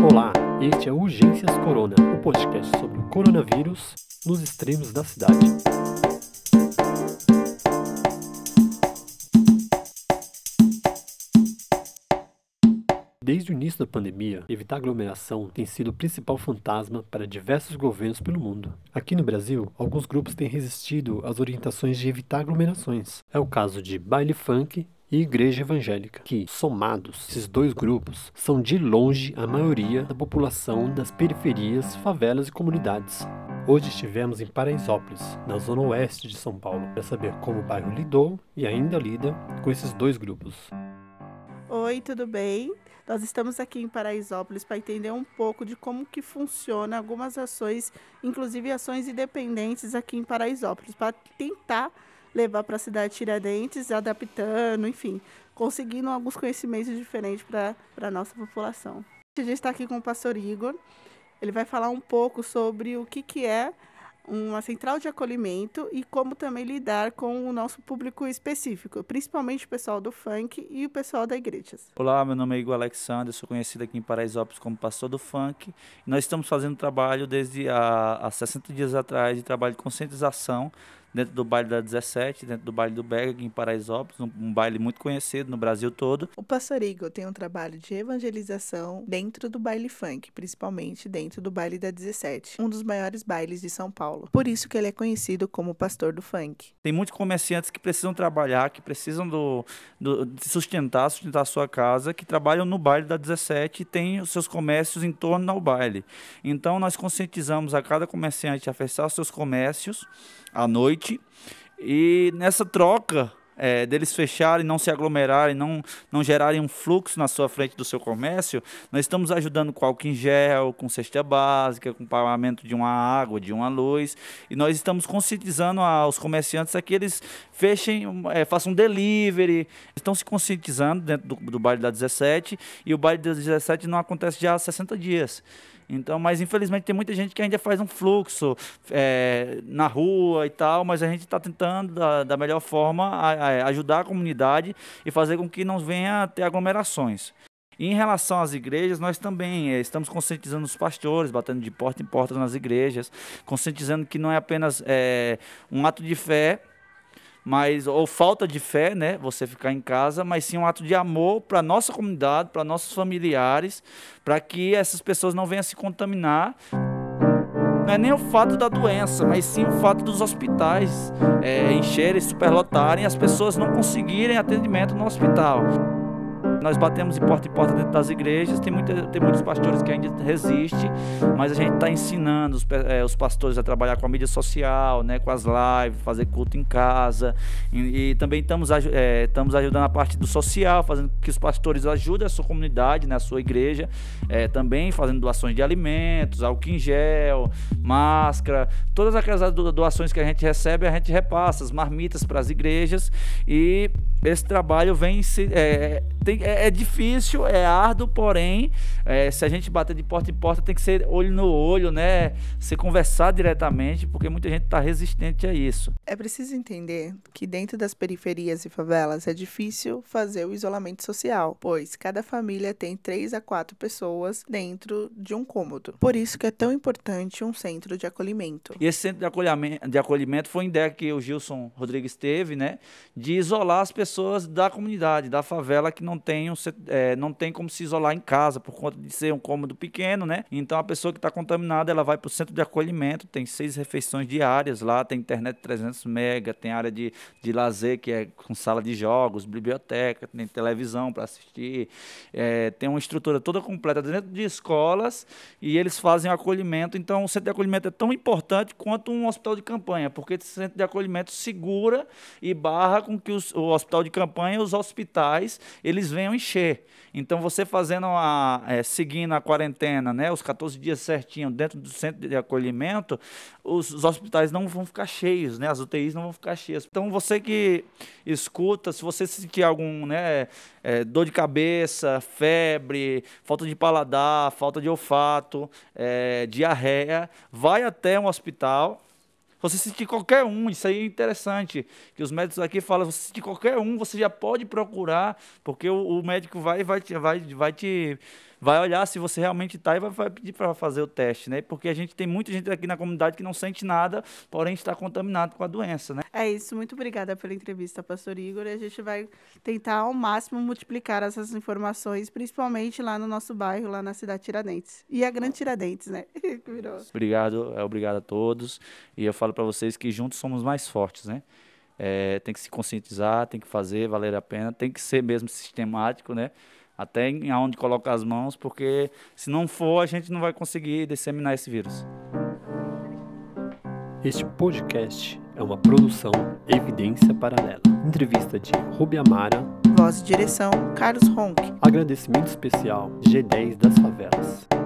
Olá, este é Urgências Corona, o podcast sobre o coronavírus nos extremos da cidade. Desde o início da pandemia, evitar aglomeração tem sido o principal fantasma para diversos governos pelo mundo. Aqui no Brasil, alguns grupos têm resistido às orientações de evitar aglomerações. É o caso de baile funk e igreja evangélica, que, somados, esses dois grupos são de longe a maioria da população das periferias, favelas e comunidades. Hoje estivemos em Paraisópolis, na zona oeste de São Paulo, para saber como o bairro lidou e ainda lida com esses dois grupos. Oi, tudo bem? Nós estamos aqui em Paraisópolis para entender um pouco de como que funciona algumas ações, inclusive ações independentes aqui em Paraisópolis, para tentar levar para a cidade de Tiradentes, adaptando, enfim, conseguindo alguns conhecimentos diferentes para a nossa população. A gente está aqui com o pastor Igor, ele vai falar um pouco sobre o que, que é uma central de acolhimento e como também lidar com o nosso público específico, principalmente o pessoal do funk e o pessoal da igreja. Olá, meu nome é Igor Alexander, sou conhecido aqui em Paraisópolis como pastor do funk. Nós estamos fazendo trabalho desde há, há 60 dias atrás de trabalho de conscientização dentro do baile da 17, dentro do baile do aqui em Paraisópolis, um, um baile muito conhecido no Brasil todo. O Passarigo tem um trabalho de evangelização dentro do baile funk, principalmente dentro do baile da 17, um dos maiores bailes de São Paulo. Por isso que ele é conhecido como pastor do funk. Tem muitos comerciantes que precisam trabalhar, que precisam do, do, de sustentar, sustentar a sua casa, que trabalham no baile da 17 e têm os seus comércios em torno ao baile. Então nós conscientizamos a cada comerciante a fechar os seus comércios à noite. E nessa troca é, deles fecharem, não se aglomerarem, não, não gerarem um fluxo na sua frente do seu comércio, nós estamos ajudando com álcool em gel, com cesta básica, com pagamento de uma água, de uma luz, e nós estamos conscientizando aos comerciantes a que eles fechem, é, façam delivery, estão se conscientizando dentro do, do baile da 17, e o baile da 17 não acontece já há 60 dias. Então, mas infelizmente tem muita gente que ainda faz um fluxo é, na rua e tal, mas a gente está tentando da, da, melhor forma a, a ajudar a comunidade e fazer com que não venha ter aglomerações. Em relação às igrejas, nós também é, estamos conscientizando os pastores, batendo de porta em porta nas igrejas, conscientizando que não é apenas é, um ato de fé, mas ou falta de fé, né? Você ficar em casa, mas sim um ato de amor para nossa comunidade, para nossos familiares, para que essas pessoas não venham se contaminar. Não é nem o fato da doença, mas sim o fato dos hospitais é, encherem, superlotarem, as pessoas não conseguirem atendimento no hospital. Nós batemos de porta em porta dentro das igrejas, tem, muita, tem muitos pastores que ainda resistem, mas a gente está ensinando os, é, os, pastores a trabalhar com a mídia social, né, com as lives, fazer culto em casa. E, e também estamos, é, estamos ajudando a parte do social, fazendo que os pastores ajudem a sua comunidade, né, a sua igreja, é, também fazendo doações de alimentos, álcool em gel, máscara, todas aquelas doações que a gente recebe, a gente repassa, as marmitas para as igrejas. E esse trabalho vem se. É, tem, é, é, difícil, é árduo, porém, é, se a gente bater de porta em porta, tem que ser olho no olho, né? Se conversar diretamente, porque muita gente está resistente a isso. É preciso entender que dentro das periferias e favelas é difícil fazer o isolamento social, pois cada família tem três a quatro pessoas dentro de um cômodo. Por isso que é tão importante um centro de acolhimento. E esse centro de acolhimento, de acolhimento foi uma ideia que o Gilson Rodrigues teve, né? De isolar as pessoas da comunidade, da favela que não tem tem, é, não tem como se isolar em casa por conta de ser um cômodo pequeno, né? Então a pessoa que está contaminada, ela vai para o centro de acolhimento, tem seis refeições diárias lá, tem internet 300 mega, tem área de, de lazer que é com sala de jogos, biblioteca, tem televisão para assistir, é, tem uma estrutura toda completa dentro de escolas e eles fazem o acolhimento. Então o centro de acolhimento é tão importante quanto um hospital de campanha, porque esse centro de acolhimento segura e barra com que os, o hospital de campanha, os hospitais, eles venham encher. Então, você fazendo a, é, seguindo a quarentena, né, os 14 dias certinho dentro do centro de acolhimento, os, os, hospitais não vão ficar cheios, né, as UTIs não vão ficar cheias. Então, você que escuta, se você sentir algum, né, é, dor de cabeça, febre, falta de paladar, falta de olfato, é, diarreia, vai até um hospital você sentir qualquer um, isso aí é interessante, que os médicos aqui falam, se sentir qualquer um, você já pode procurar, porque o, o médico vai, vai, vai, vai te vai olhar se você realmente está e vai, vai pedir para fazer o teste, né? Porque a gente tem muita gente aqui na comunidade que não sente nada, porém está contaminado com a doença, né? É isso, muito obrigada pela entrevista, pastor Igor, e a gente vai tentar ao máximo multiplicar essas informações, principalmente lá no nosso bairro, lá na cidade Tiradentes. E a Grande Tiradentes, né? obrigado, é, obrigado a todos, e eu falo para vocês que juntos somos mais fortes, né? É, tem que se conscientizar, tem que fazer valer a pena, tem que ser mesmo sistemático, né? até em aonde colocar as mãos, porque se não for, a gente não vai conseguir disseminar esse vírus. Este podcast é uma produção Evidência Paralela. Entrevista de Rubi Amara. Voz e direção, Carlos Ronck. Agradecimento especial G10 das Favelas.